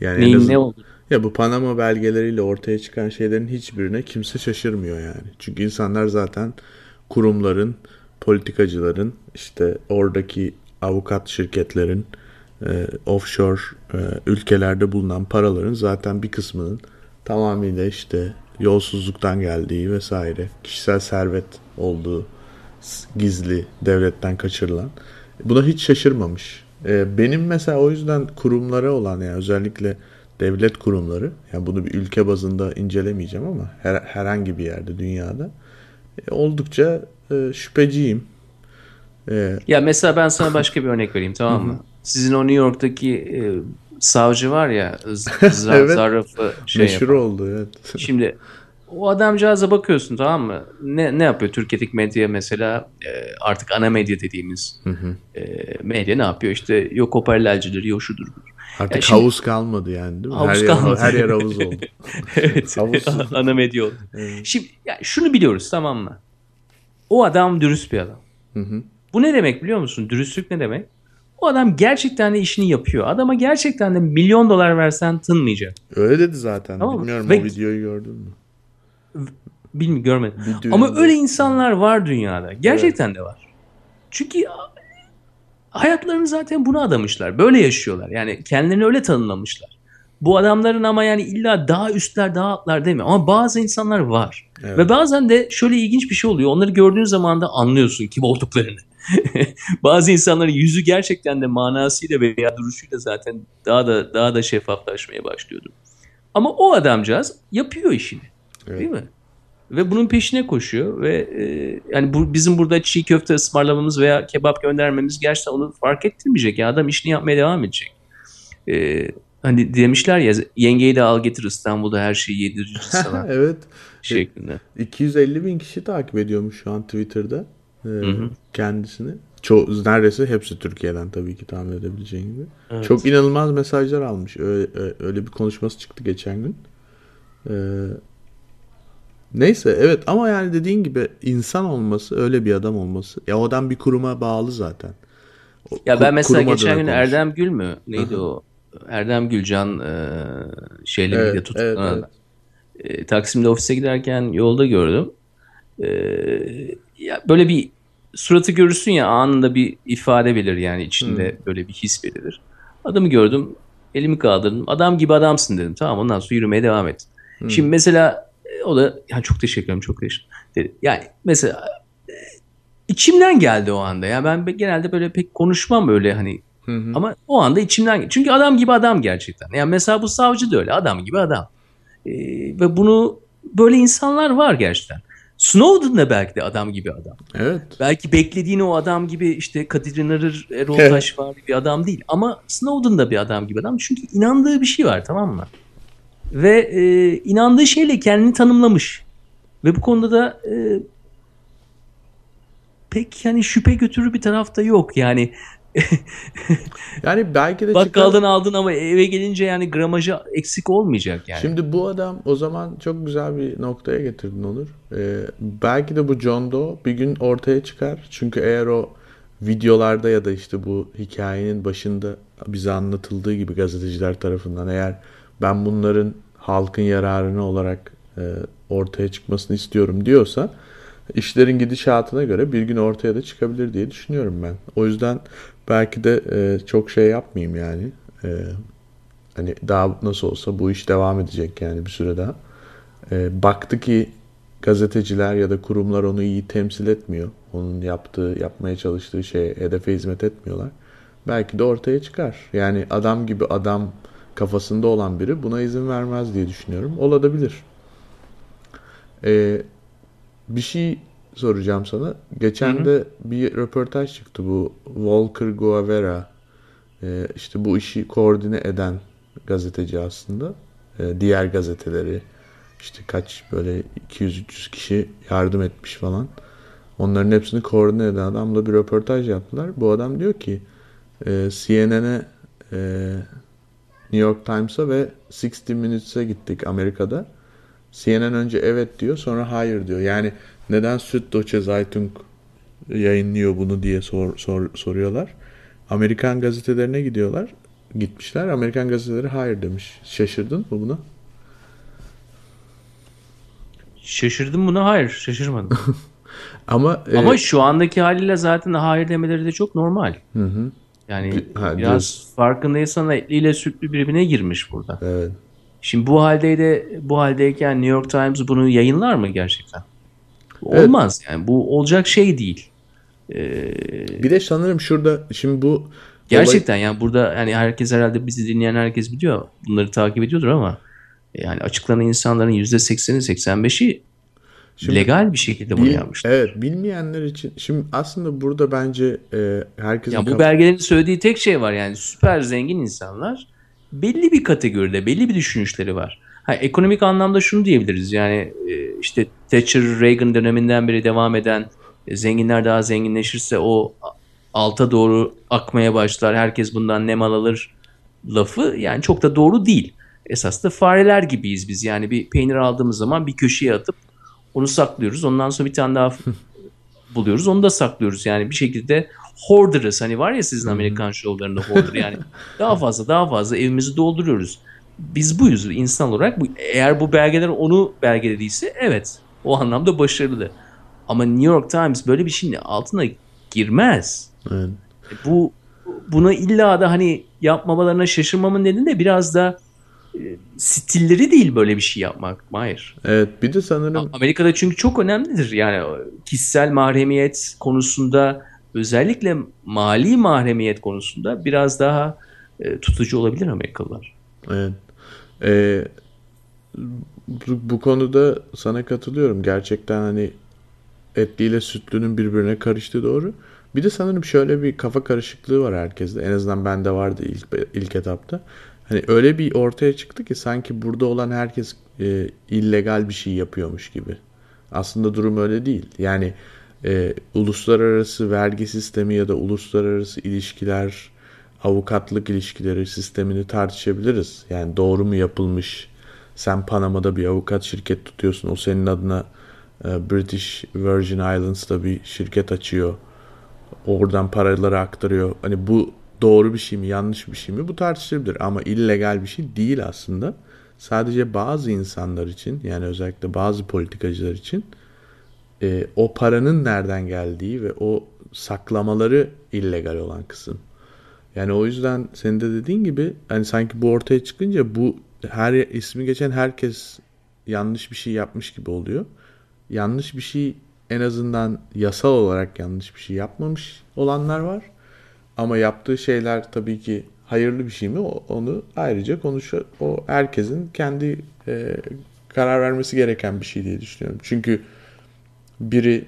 Yani neyin azından- ne oldu? Ya bu Panama belgeleriyle ortaya çıkan şeylerin hiçbirine kimse şaşırmıyor yani. Çünkü insanlar zaten kurumların, politikacıların, işte oradaki avukat şirketlerin, e, offshore e, ülkelerde bulunan paraların zaten bir kısmının tamamıyla işte yolsuzluktan geldiği vesaire, kişisel servet olduğu gizli devletten kaçırılan. Buna hiç şaşırmamış. E, benim mesela o yüzden kurumlara olan yani özellikle devlet kurumları yani bunu bir ülke bazında incelemeyeceğim ama her, herhangi bir yerde dünyada e, oldukça e, şüpheciyim. E, Ya mesela ben sana başka bir örnek vereyim tamam mı? Sizin o New York'taki e, savcı var ya z- Evet. zarrafı şey meşhur yapan. oldu evet. Şimdi o adamcağıza bakıyorsun tamam mı? Ne, ne yapıyor Türkiye'deki medya mesela e, artık ana medya dediğimiz e, medya ne yapıyor? İşte yok o paralelcileri yok şudur budur. Artık Ya şimdi- havuz kalmadı yani değil mi? Havuz her, kalmadı. Yer, her yer havuz oldu. evet. Havuzsuz. ana medya oldu. Evet. Şimdi ya şunu biliyoruz tamam mı? O adam dürüst bir adam. Bu ne demek biliyor musun? Dürüstlük ne demek? O adam gerçekten de işini yapıyor. Adama gerçekten de milyon dolar versen tınmayacak. Öyle dedi zaten. Tamam? Bilmiyorum Ve- o videoyu gördün mü? Bilmiyorum görmedim. Ama öyle insanlar var dünyada. Gerçekten de var. Çünkü hayatlarını zaten buna adamışlar. Böyle yaşıyorlar. Yani kendilerini öyle tanımlamışlar. Bu adamların ama yani illa daha üstler daha altlar demiyor. Ama bazı insanlar var. Evet. Ve bazen de şöyle ilginç bir şey oluyor. Onları gördüğün zaman da anlıyorsun kim olduklarını. bazı insanların yüzü gerçekten de manasıyla veya duruşuyla zaten daha da daha da şeffaflaşmaya başlıyordu. Ama o adamcağız yapıyor işini. Evet. Değil mi? Ve bunun peşine koşuyor ve e, yani bu bizim burada çiğ köfte ısmarlamamız veya kebap göndermemiz gerçekten onu fark ettirmeyecek. Ya adam işini yapmaya devam edecek. E, hani demişler ya yengeyi de al getir İstanbul'da her şeyi yediririz sana evet. şeklinde. 250 bin kişi takip ediyormuş şu an Twitter'da e, kendisini. Ço neredeyse hepsi Türkiye'den tabii ki tahmin edebileceğin gibi. Evet. Çok inanılmaz mesajlar almış. Öyle, öyle bir konuşması çıktı geçen gün. Ee, neyse evet ama yani dediğin gibi insan olması öyle bir adam olması. Ya o adam bir kuruma bağlı zaten. O Ya ben mesela geçen gün. Erdem Gül mü? Neydi o? Erdem Gülcan e, şeyle Evet, birlikte evet, tutuklanan. evet. E, Taksim'de ofise giderken yolda gördüm. E, ya böyle bir suratı görürsün ya anında bir ifade belir yani içinde böyle bir his belirir. Adamı gördüm. Elimi kaldırdım. Adam gibi adamsın dedim. Tamam ondan sonra yürümeye devam et. Şimdi mesela o da yani çok teşekkür ederim çok teşekkür ederim. Yani mesela e, içimden geldi o anda. Ya ben be- genelde böyle pek konuşmam öyle hani Hı hı. Ama o anda içimden çünkü adam gibi adam gerçekten. Yani mesela bu savcı da öyle adam gibi adam. Ee, ve bunu böyle insanlar var gerçekten. Snowden da belki de adam gibi adam. Evet. Belki beklediğin o adam gibi işte Kadir İnanır, Erol Taş var bir adam değil. Ama Snowden da bir adam gibi adam. Çünkü inandığı bir şey var tamam mı? Ve e, inandığı şeyle kendini tanımlamış. Ve bu konuda da e, pek yani şüphe götürür bir tarafta yok. Yani yani belki de bakkaldan çıkar... aldın ama eve gelince yani gramajı eksik olmayacak yani. Şimdi bu adam o zaman çok güzel bir noktaya getirdin Onur. Ee, belki de bu John Doe bir gün ortaya çıkar. Çünkü eğer o videolarda ya da işte bu hikayenin başında bize anlatıldığı gibi gazeteciler tarafından eğer ben bunların halkın yararını olarak e, ortaya çıkmasını istiyorum diyorsa işlerin gidişatına göre bir gün ortaya da çıkabilir diye düşünüyorum ben. O yüzden belki de e, çok şey yapmayayım yani. E, hani daha nasıl olsa bu iş devam edecek yani bir süre daha. E, baktı ki gazeteciler ya da kurumlar onu iyi temsil etmiyor. Onun yaptığı, yapmaya çalıştığı şeye hedefe hizmet etmiyorlar. Belki de ortaya çıkar. Yani adam gibi adam kafasında olan biri buna izin vermez diye düşünüyorum. Olabilir. Ee, bir şey soracağım sana. Geçen hı hı. de bir röportaj çıktı bu Walker Guevara. Ee, işte bu işi koordine eden gazeteci aslında. Ee, diğer gazeteleri işte kaç böyle 200-300 kişi yardım etmiş falan. Onların hepsini koordine eden adamla bir röportaj yaptılar. Bu adam diyor ki e, CNN'e e, New York Times'a ve 60 Minutes'e gittik Amerika'da. CNN önce evet diyor sonra hayır diyor. Yani neden Süddeutsche Zeitung yayınlıyor bunu diye sor, sor, soruyorlar. Amerikan gazetelerine gidiyorlar. Gitmişler. Amerikan gazeteleri hayır demiş. Şaşırdın mı buna? Şaşırdım buna. Hayır. Şaşırmadım. Ama Ama e... şu andaki haliyle zaten hayır demeleri de çok normal. Hı hı. Yani ha, biraz diyorsun. farkındaysan etliyle sütlü birbirine girmiş burada. Evet. Şimdi bu haldeydi bu haldeyken New York Times bunu yayınlar mı gerçekten? Olmaz evet. yani bu olacak şey değil. Ee, bir de sanırım şurada şimdi bu gerçekten olay... yani burada yani herkes herhalde bizi dinleyen herkes biliyor. Bunları takip ediyordur ama yani açıklanan insanların %80'i 85'i Şimdi, legal bir şekilde bunu bil, yapmışlar. Evet bilmeyenler için şimdi aslında burada bence e, herkesin... Ya bu belgelerin söylediği tek şey var yani süper zengin insanlar belli bir kategoride belli bir düşünüşleri var. Ha, ekonomik anlamda şunu diyebiliriz yani e, işte Thatcher Reagan döneminden beri devam eden e, zenginler daha zenginleşirse o alta doğru akmaya başlar herkes bundan nem alır lafı yani çok da doğru değil. Esas da fareler gibiyiz biz yani bir peynir aldığımız zaman bir köşeye atıp onu saklıyoruz ondan sonra bir tane daha buluyoruz onu da saklıyoruz yani bir şekilde hoarder'ız. Hani var ya sizin Amerikan şovlarında hoarder yani. daha fazla daha fazla evimizi dolduruyoruz. Biz buyuz insan olarak. Bu, eğer bu belgeler onu belgelediyse evet o anlamda başarılı. Ama New York Times böyle bir şeyin altına girmez. Evet. Bu buna illa da hani yapmamalarına şaşırmamın nedeni de biraz da e, stilleri değil böyle bir şey yapmak. Hayır. Evet bir de sanırım. Amerika'da çünkü çok önemlidir. Yani kişisel mahremiyet konusunda özellikle mali mahremiyet konusunda biraz daha e, tutucu olabilir Amerikalılar. Evet. Ee, bu, konuda sana katılıyorum. Gerçekten hani etliyle sütlünün birbirine karıştığı doğru. Bir de sanırım şöyle bir kafa karışıklığı var herkeste. En azından bende vardı ilk ilk etapta. Hani öyle bir ortaya çıktı ki sanki burada olan herkes e, illegal bir şey yapıyormuş gibi. Aslında durum öyle değil. Yani e, uluslararası vergi sistemi ya da uluslararası ilişkiler, avukatlık ilişkileri sistemini tartışabiliriz. Yani doğru mu yapılmış? Sen Panama'da bir avukat şirket tutuyorsun. O senin adına e, British Virgin Islands'ta bir şirket açıyor. Oradan paraları aktarıyor. Hani bu doğru bir şey mi, yanlış bir şey mi? Bu tartışılabilir ama illegal bir şey değil aslında. Sadece bazı insanlar için yani özellikle bazı politikacılar için e, o paranın nereden geldiği ve o saklamaları illegal olan kısım. Yani o yüzden senin de dediğin gibi hani sanki bu ortaya çıkınca bu her ismi geçen herkes yanlış bir şey yapmış gibi oluyor. Yanlış bir şey en azından yasal olarak yanlış bir şey yapmamış olanlar var. Ama yaptığı şeyler tabii ki hayırlı bir şey mi? Onu ayrıca konuş o herkesin kendi e, karar vermesi gereken bir şey diye düşünüyorum. Çünkü biri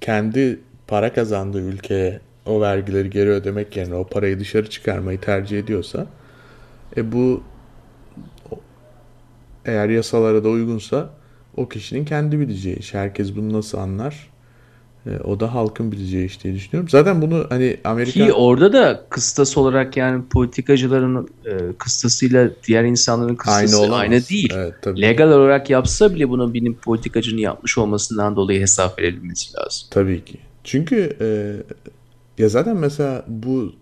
kendi para kazandığı ülkeye o vergileri geri ödemek yerine o parayı dışarı çıkarmayı tercih ediyorsa e bu eğer yasalara da uygunsa o kişinin kendi bileceği iş. Herkes bunu nasıl anlar? E, o da halkın bileceği iş diye düşünüyorum. Zaten bunu hani Amerika... Ki orada da kıstas olarak yani politikacıların e, kıstasıyla diğer insanların kıstası aynı, aynı değil. Evet, tabii. Legal olarak yapsa bile bunu benim politikacının yapmış olmasından dolayı hesap verilmesi lazım. Tabii ki. Çünkü e, ya zaten mesela bu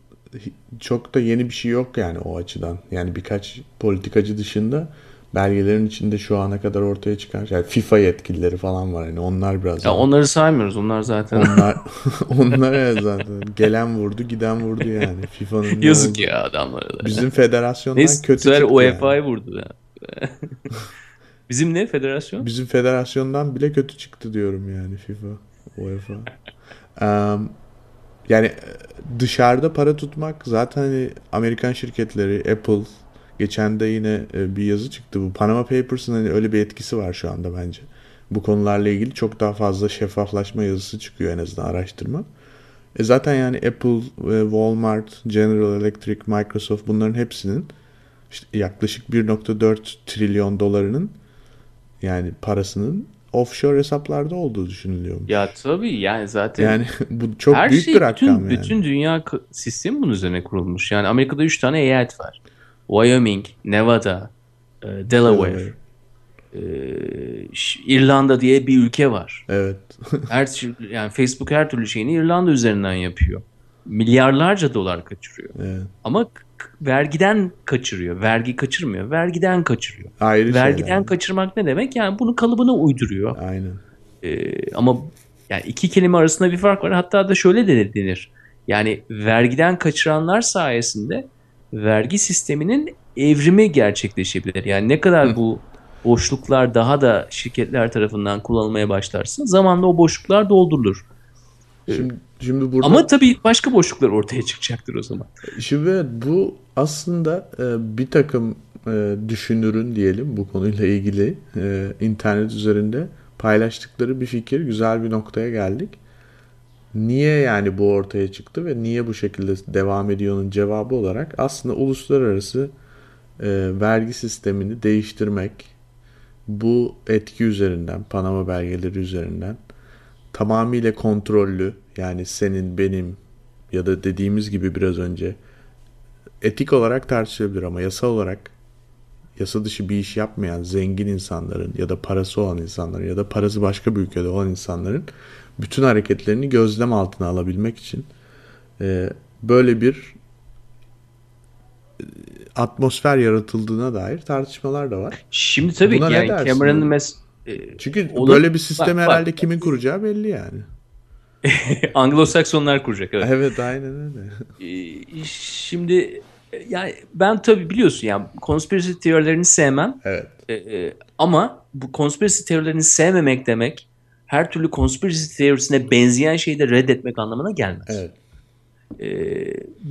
çok da yeni bir şey yok yani o açıdan. Yani birkaç politikacı dışında belgelerin içinde şu ana kadar ortaya çıkan yani FIFA yetkilileri falan var. Yani onlar biraz. Ya onları saymıyoruz. Onlar zaten. Onlar onlar evet zaten. Gelen vurdu, giden vurdu yani. FIFA'nın Yazık oldu? ya adamlara da. Bizim federasyondan Neyse, kötü çıktı. UEFA'yı yani. vurdu ya. Bizim ne federasyon? Bizim federasyondan bile kötü çıktı diyorum yani FIFA, UEFA. um, yani dışarıda para tutmak zaten hani Amerikan şirketleri, Apple, Geçen de yine e, bir yazı çıktı. Bu Panama Papers'ın hani öyle bir etkisi var şu anda bence. Bu konularla ilgili çok daha fazla şeffaflaşma yazısı çıkıyor en azından araştırma. E zaten yani Apple, Walmart, General Electric, Microsoft bunların hepsinin işte yaklaşık 1.4 trilyon dolarının yani parasının offshore hesaplarda olduğu düşünülüyor. Ya tabii yani zaten yani bu çok büyük şey, bir rakam bütün, yani. Bütün dünya sistemi bunun üzerine kurulmuş. Yani Amerika'da 3 tane eyalet var. Wyoming, Nevada, e, Delaware, e, İrlanda diye bir ülke var. Evet. her yani Facebook her türlü şeyini İrlanda üzerinden yapıyor. Milyarlarca dolar kaçırıyor. Evet. Ama vergiden kaçırıyor. Vergi kaçırmıyor. Vergiden kaçırıyor. Ayrı vergiden şeyler. kaçırmak ne demek? Yani bunu kalıbına uyduruyor. Aynen. Ee, ama yani iki kelime arasında bir fark var. Hatta da şöyle de denir. Yani vergiden kaçıranlar sayesinde vergi sisteminin evrimi gerçekleşebilir. Yani ne kadar bu boşluklar daha da şirketler tarafından kullanılmaya başlarsa zamanla o boşluklar doldurulur. Ee, şimdi, şimdi burada... Ama tabii başka boşluklar ortaya çıkacaktır o zaman. Şimdi bu aslında e, bir takım e, düşünürün diyelim bu konuyla ilgili e, internet üzerinde paylaştıkları bir fikir güzel bir noktaya geldik. Niye yani bu ortaya çıktı ve niye bu şekilde devam ediyor'nun cevabı olarak aslında uluslararası e, vergi sistemini değiştirmek bu etki üzerinden, Panama belgeleri üzerinden tamamıyla kontrollü yani senin, benim ya da dediğimiz gibi biraz önce etik olarak tartışılabilir ama yasa olarak yasa dışı bir iş yapmayan zengin insanların ya da parası olan insanların ya da parası başka bir ülkede olan insanların bütün hareketlerini gözlem altına alabilmek için e, böyle bir e, atmosfer yaratıldığına dair tartışmalar da var. Şimdi tabii Buna yani Cameron'ın mes e, çünkü olur, böyle bir sistem bak, herhalde bak. kimin kuracağı belli yani. Anglo-Saksonlar kuracak evet. Evet aynen öyle. E, şimdi yani ben tabii biliyorsun yani konspirasi teorilerini sevmem. Evet. Ee, ama bu konspirasi teorilerini sevmemek demek her türlü konspirasi teorisine benzeyen şeyi de reddetmek anlamına gelmez. Evet. Ee,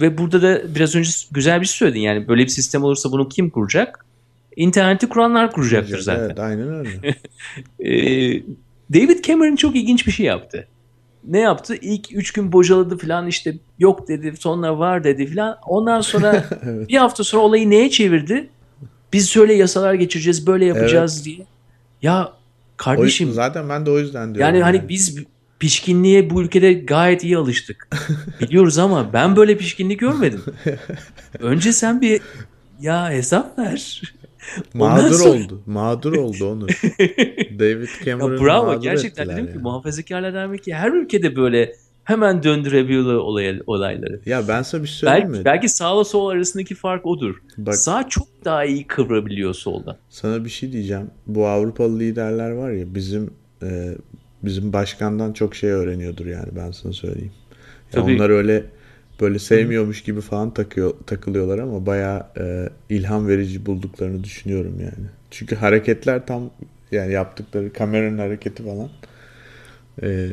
ve burada da biraz önce güzel bir şey söyledin. Yani böyle bir sistem olursa bunu kim kuracak? İnterneti kuranlar kuracaktır zaten. Evet aynen öyle. ee, David Cameron çok ilginç bir şey yaptı. Ne yaptı? İlk üç gün bocaladı falan işte yok dedi sonra var dedi falan. Ondan sonra evet. bir hafta sonra olayı neye çevirdi? Biz şöyle yasalar geçireceğiz böyle yapacağız evet. diye. Ya Kardeşim. O, zaten ben de o yüzden diyorum. Yani, yani hani biz pişkinliğe bu ülkede gayet iyi alıştık. Biliyoruz ama ben böyle pişkinlik görmedim. Önce sen bir ya hesap ver. Mağdur sonra... oldu. Mağdur oldu onu. David Cameron ya bravo gerçekten dedim yani. ki muhafazakarlar demek ki her ülkede böyle hemen döndürebiliyor olay, olayları. Ya ben sana bir şey söyleyeyim belki, mi? Belki sağla sol arasındaki fark odur. Bak, Sağ çok daha iyi kıvrabiliyor solda. Sana bir şey diyeceğim. Bu Avrupalı liderler var ya bizim e, bizim başkandan çok şey öğreniyordur yani ben sana söyleyeyim. Ya Tabii. Onlar öyle böyle sevmiyormuş gibi falan takıyor takılıyorlar ama bayağı e, ilham verici bulduklarını düşünüyorum yani. Çünkü hareketler tam yani yaptıkları kameranın hareketi falan e,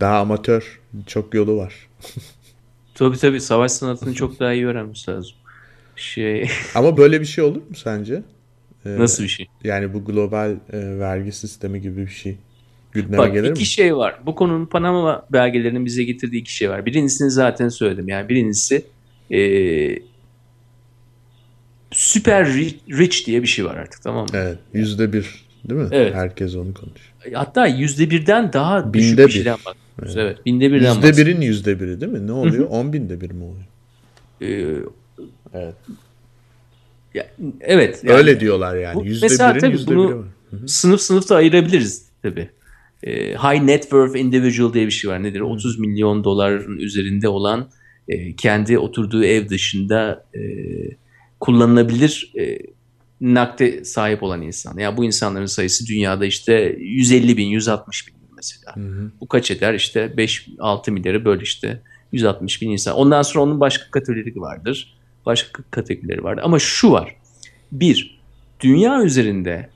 daha amatör çok yolu var. Tabii tabii savaş sanatını çok daha iyi öğrenmiş lazım. Şey Ama böyle bir şey olur mu sence? Ee, nasıl bir şey? Yani bu global e, vergi sistemi gibi bir şey gündeme Bak gelir iki mi? şey var. Bu konunun Panama belgelerinin bize getirdiği iki şey var. Birincisini zaten söyledim. Yani birincisi eee süper ri- rich diye bir şey var artık tamam mı? Evet. Yüzde bir değil mi? Evet. Herkes onu konuşuyor. Hatta yüzde birden daha düşük Binde bir şeyden bahsediyoruz. Evet. Binde birden Yüzde birin yüzde biri değil mi? Ne oluyor? On binde bir mi oluyor? Eee, Evet. ya- evet. yani Öyle diyorlar yani. Yüzde mesela birin tabii yüzde bunu- biri var. Sınıf sınıfta ayırabiliriz tabii. Eee, high net worth individual diye bir şey var. Nedir? 30 milyon doların üzerinde olan e, kendi oturduğu ev dışında e, kullanılabilir e, nakde sahip olan insan. Yani bu insanların sayısı dünyada işte 150 bin, 160 bin mesela. Hı hı. Bu kaç eder? İşte 5-6 milyarı böl işte 160 bin insan. Ondan sonra onun başka kategorileri vardır. Başka kategorileri vardır. Ama şu var. Bir, dünya üzerinde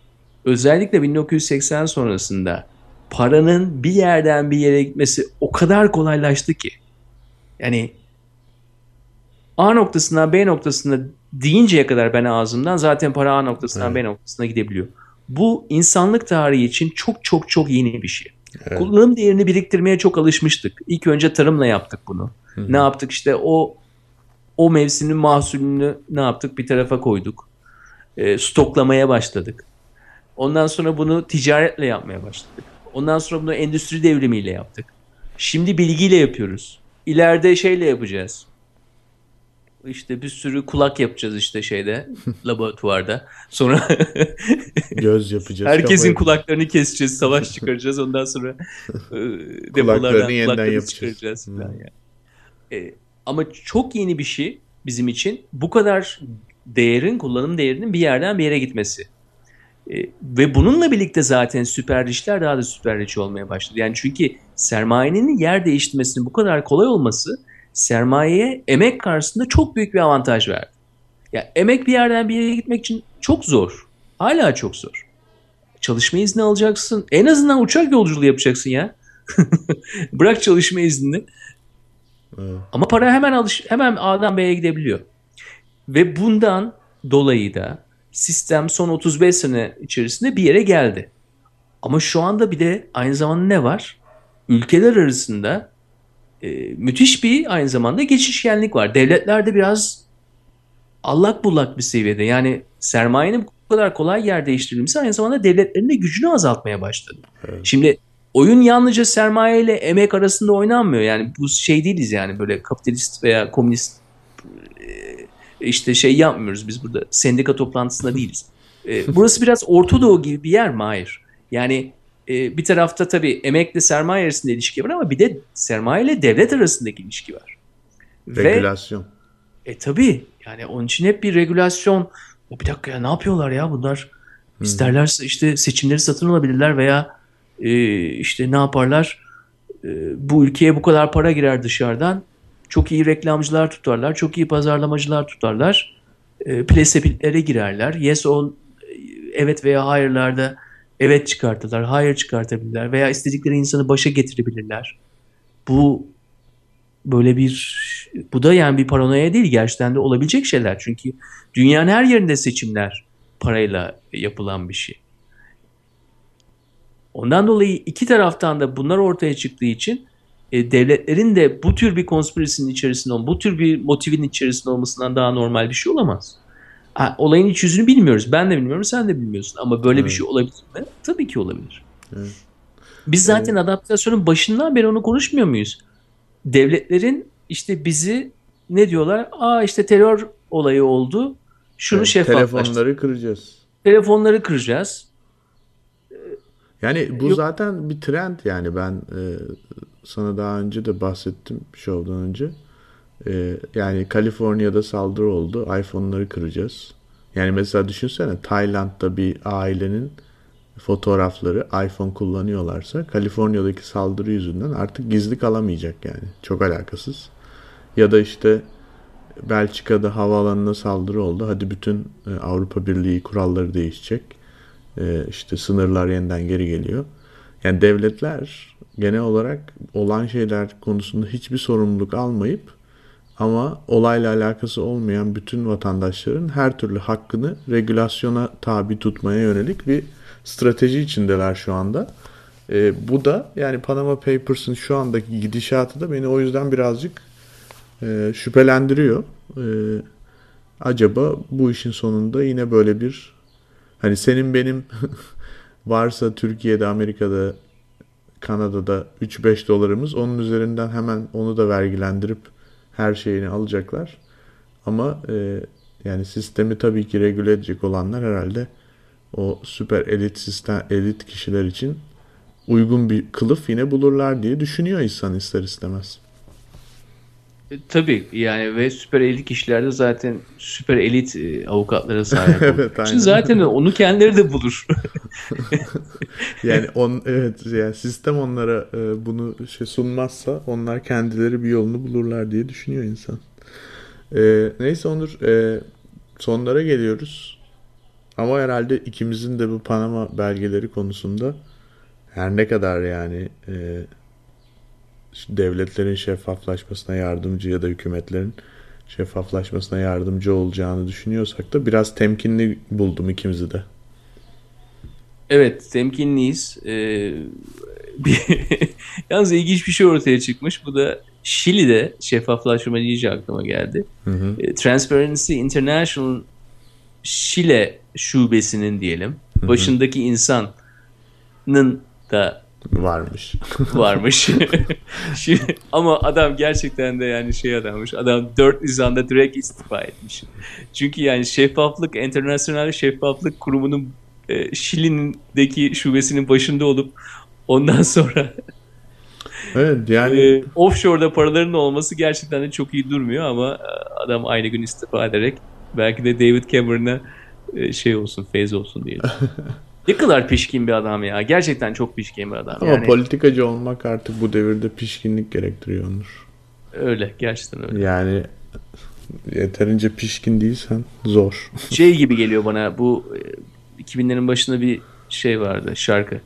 özellikle 1980 sonrasında paranın bir yerden bir yere gitmesi o kadar kolaylaştı ki. Yani A noktasından B noktasına deyinceye kadar ben ağzımdan zaten para A noktasından Evet. B noktasına gidebiliyor. Bu insanlık tarihi için çok çok çok yeni bir şey. Evet. Kullanım değerini biriktirmeye çok alışmıştık. İlk önce tarımla yaptık bunu. Hı. Ne yaptık işte o o mevsimin mahsulünü ne yaptık bir tarafa koyduk. E, stoklamaya başladık. Ondan sonra bunu ticaretle yapmaya başladık. Ondan sonra bunu endüstri devrimiyle yaptık. Şimdi bilgiyle yapıyoruz. İleride şeyle yapacağız. İşte bir sürü kulak yapacağız işte şeyde laboratuvarda. Sonra Göz yapacağız. herkesin kulaklarını keseceğiz, savaş çıkaracağız. Ondan sonra e, depolardan Kulaklarını yeniden kulaklarını yapacağız. çıkaracağız falan Hmm. yani. E, ama çok yeni bir şey bizim için bu kadar değerin, kullanım değerinin bir yerden bir yere gitmesi. E, ve bununla birlikte zaten süper riçler daha da süper riç olmaya başladı. Yani çünkü sermayenin yer değiştirmesinin bu kadar kolay olması sermayeye emek karşısında çok büyük bir avantaj verdi. Ya emek bir yerden bir yere gitmek için çok zor. Hala çok zor. Çalışma izni alacaksın. En azından uçak yolculuğu yapacaksın ya. Bırak çalışma iznini. Evet. Ama para hemen alış hemen A'dan B'ye gidebiliyor. Ve bundan dolayı da sistem son 35 sene içerisinde bir yere geldi. Ama şu anda bir de aynı zamanda ne var? Ülkeler arasında e, müthiş bir aynı zamanda geçişkenlik var. Devletlerde biraz allak bullak bir seviyede. Yani sermayenin bu kadar kolay yer değiştirilmesi aynı zamanda devletlerin de gücünü azaltmaya başladı. Evet. Şimdi oyun yalnızca sermaye ile emek arasında oynanmıyor. Yani bu şey değiliz yani böyle kapitalist veya komünist e, işte şey yapmıyoruz biz burada. Sendika toplantısında değiliz. E, Burası biraz Orta Doğu gibi bir yer mi? Hayır. Yani e, bir tarafta tabii emekle sermaye arasında ilişki var ama bir de sermaye ile devlet arasındaki ilişki var. Ve Regülasyon. e tabii yani onun için hep bir regülasyon. O bir dakika ya ne yapıyorlar ya bunlar? İsterlerse işte seçimleri satın alabilirler veya e, işte ne yaparlar? E, bu ülkeye bu kadar para girer dışarıdan. Çok iyi reklamcılar tutarlar, çok iyi pazarlamacılar tutarlar. E, plesepillere girerler. Yes on evet veya hayırlarda evet çıkartırlar, hayır çıkartabilirler veya istedikleri insanı başa getirebilirler. Bu böyle bir bu da yani bir paranoya değil gerçekten de olabilecek şeyler. Çünkü dünyanın her yerinde seçimler parayla yapılan bir şey. Ondan dolayı iki taraftan da bunlar ortaya çıktığı için e, devletlerin de bu tür bir konspirasinin içerisinde bu tür bir motivin içerisinde olmasından daha normal bir şey olamaz. Ha, olayın iç yüzünü bilmiyoruz. Ben de bilmiyorum, sen de bilmiyorsun. Ama böyle bir Evet. şey olabilir mi? Tabii ki olabilir. Evet. Biz zaten adaptasyonun başından beri onu konuşmuyor muyuz? Devletlerin işte bizi ne diyorlar? Aa işte terör olayı oldu. Şunu Evet, şeffaflaştır. Telefonları kıracağız. Telefonları kıracağız. Yani bu Yok. zaten bir trend yani ben e, sana daha önce de bahsettim şovdan önce. E, yani Kaliforniya'da saldırı oldu. iPhone'ları kıracağız. Yani mesela düşünsene Tayland'da bir ailenin fotoğrafları iPhone kullanıyorlarsa Kaliforniya'daki saldırı yüzünden artık gizli kalamayacak yani. Çok alakasız. Ya da işte Belçika'da havaalanına saldırı oldu. Hadi bütün e, Avrupa Birliği kuralları değişecek. E, işte sınırlar yeniden geri geliyor. Yani devletler genel olarak olan şeyler konusunda hiçbir sorumluluk almayıp ama olayla alakası olmayan bütün vatandaşların her türlü hakkını regülasyona tabi tutmaya yönelik bir strateji içindeler şu anda. E, bu da yani Panama Papers'ın şu andaki gidişatı da beni o yüzden birazcık e, şüphelendiriyor. E, acaba bu işin sonunda yine böyle bir hani senin benim varsa Türkiye'de, Amerika'da, Kanada'da 3-5 dolarımız onun üzerinden hemen onu da vergilendirip her şeyini alacaklar. Ama e, yani sistemi tabii ki regüle edecek olanlar herhalde o süper elit sistem elit kişiler için uygun bir kılıf yine bulurlar diye düşünüyor insan ister istemez. E, tabii yani ve süper elit kişilerde zaten süper elit e, avukatlara sahip evet, aynen. zaten onu kendileri de bulur. yani on evet yani sistem onlara e, bunu şey sunmazsa onlar kendileri bir yolunu bulurlar diye düşünüyor insan. E, neyse Onur e, sonlara geliyoruz. Ama herhalde ikimizin de bu Panama belgeleri konusunda her ne kadar yani e, devletlerin şeffaflaşmasına yardımcı ya da hükümetlerin şeffaflaşmasına yardımcı olacağını düşünüyorsak da biraz temkinli buldum ikimizi de. Evet temkinliyiz. Ee, bir, yalnız ilginç bir şey ortaya çıkmış. Bu da Şili'de şeffaflaşma deyince aklıma geldi. Hı hı. E, Transparency International Şile şubesinin diyelim hı hı. başındaki insanın da varmış. varmış. Şimdi, ama adam gerçekten de yani şey adammış. Adam 4 Nisan'da direkt istifa etmiş. Çünkü yani şeffaflık, internasyonel şeffaflık kurumunun e, Şili'deki şubesinin başında olup ondan sonra Evet yani e, offshore'da paraların olması gerçekten de çok iyi durmuyor ama e, adam aynı gün istifa ederek belki de David Cameron'a e, şey olsun, feyz olsun diye. Ne kadar pişkin bir adam ya. Gerçekten çok pişkin bir adam. Ama yani... politikacı olmak artık bu devirde pişkinlik gerektiriyor Onur. Öyle. Gerçekten öyle. Yani yeterince pişkin değilsen zor. Şey gibi geliyor bana bu 2000'lerin başında bir şey vardı şarkı.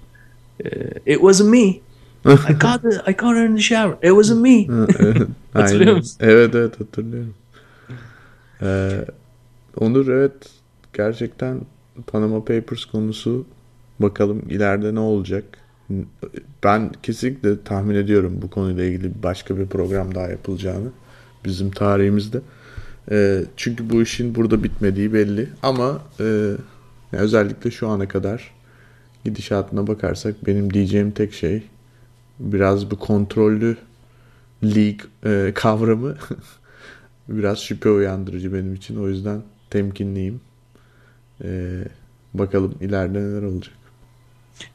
E, It wasn't me. I caught, the, I caught her in the shower. It wasn't me. evet, Hatırlıyor musun? Evet evet hatırlıyorum. Ee, Onur evet gerçekten Panama Papers konusu bakalım ileride ne olacak. Ben kesinlikle tahmin ediyorum bu konuyla ilgili başka bir program daha yapılacağını bizim tarihimizde. E, çünkü bu işin burada bitmediği belli. Ama e, özellikle şu ana kadar gidişatına bakarsak benim diyeceğim tek şey biraz bu kontrollü lig e, kavramı biraz şüphe uyandırıcı benim için. O yüzden temkinliyim. Ee, bakalım ileride neler olacak.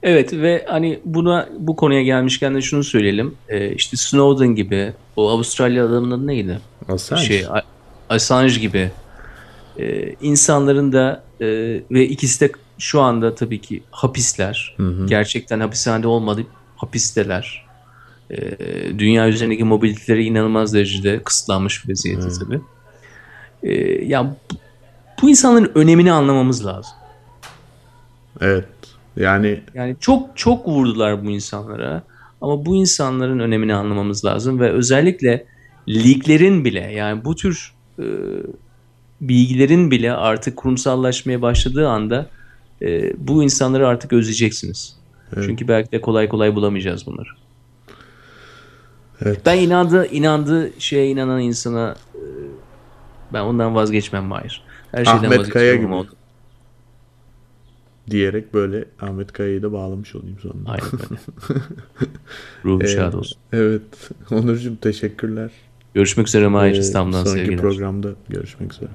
Evet ve hani buna bu konuya gelmişken de şunu söyleyelim. Ee, işte Snowden gibi o Avustralya adamın adı neydi? Assange. Şey, Assange gibi e, insanların da e, ve ikisi de şu anda tabii ki hapisler. Hı hı. Gerçekten hapishanede olmadı hapisteler. E, dünya üzerindeki mobiliteleri inanılmaz derecede kısıtlanmış bir vaziyette tabii. E, ya bu insanların önemini anlamamız lazım. Evet. Yani yani çok çok vurdular bu insanlara ama bu insanların önemini anlamamız lazım ve özellikle liglerin bile yani bu tür e, bilgilerin bile artık kurumsallaşmaya başladığı anda e, bu insanları artık özleyeceksiniz. Evet. Çünkü belki de kolay kolay bulamayacağız bunları. Evet. Ben inandı inandı şeye inanan insana e, ben ondan vazgeçmem hayır. Her şeyden Ahmet Kaya gibi. Oldu. Diyerek böyle Ahmet Kaya'yı da bağlamış olayım sonunda. Aynen öyle. Ruhu ee, şad olsun. Evet. Onurcuğum teşekkürler. Görüşmek üzere Mahir ee, İstanbul'dan sonraki sevgiler. Sonraki programda görüşmek üzere.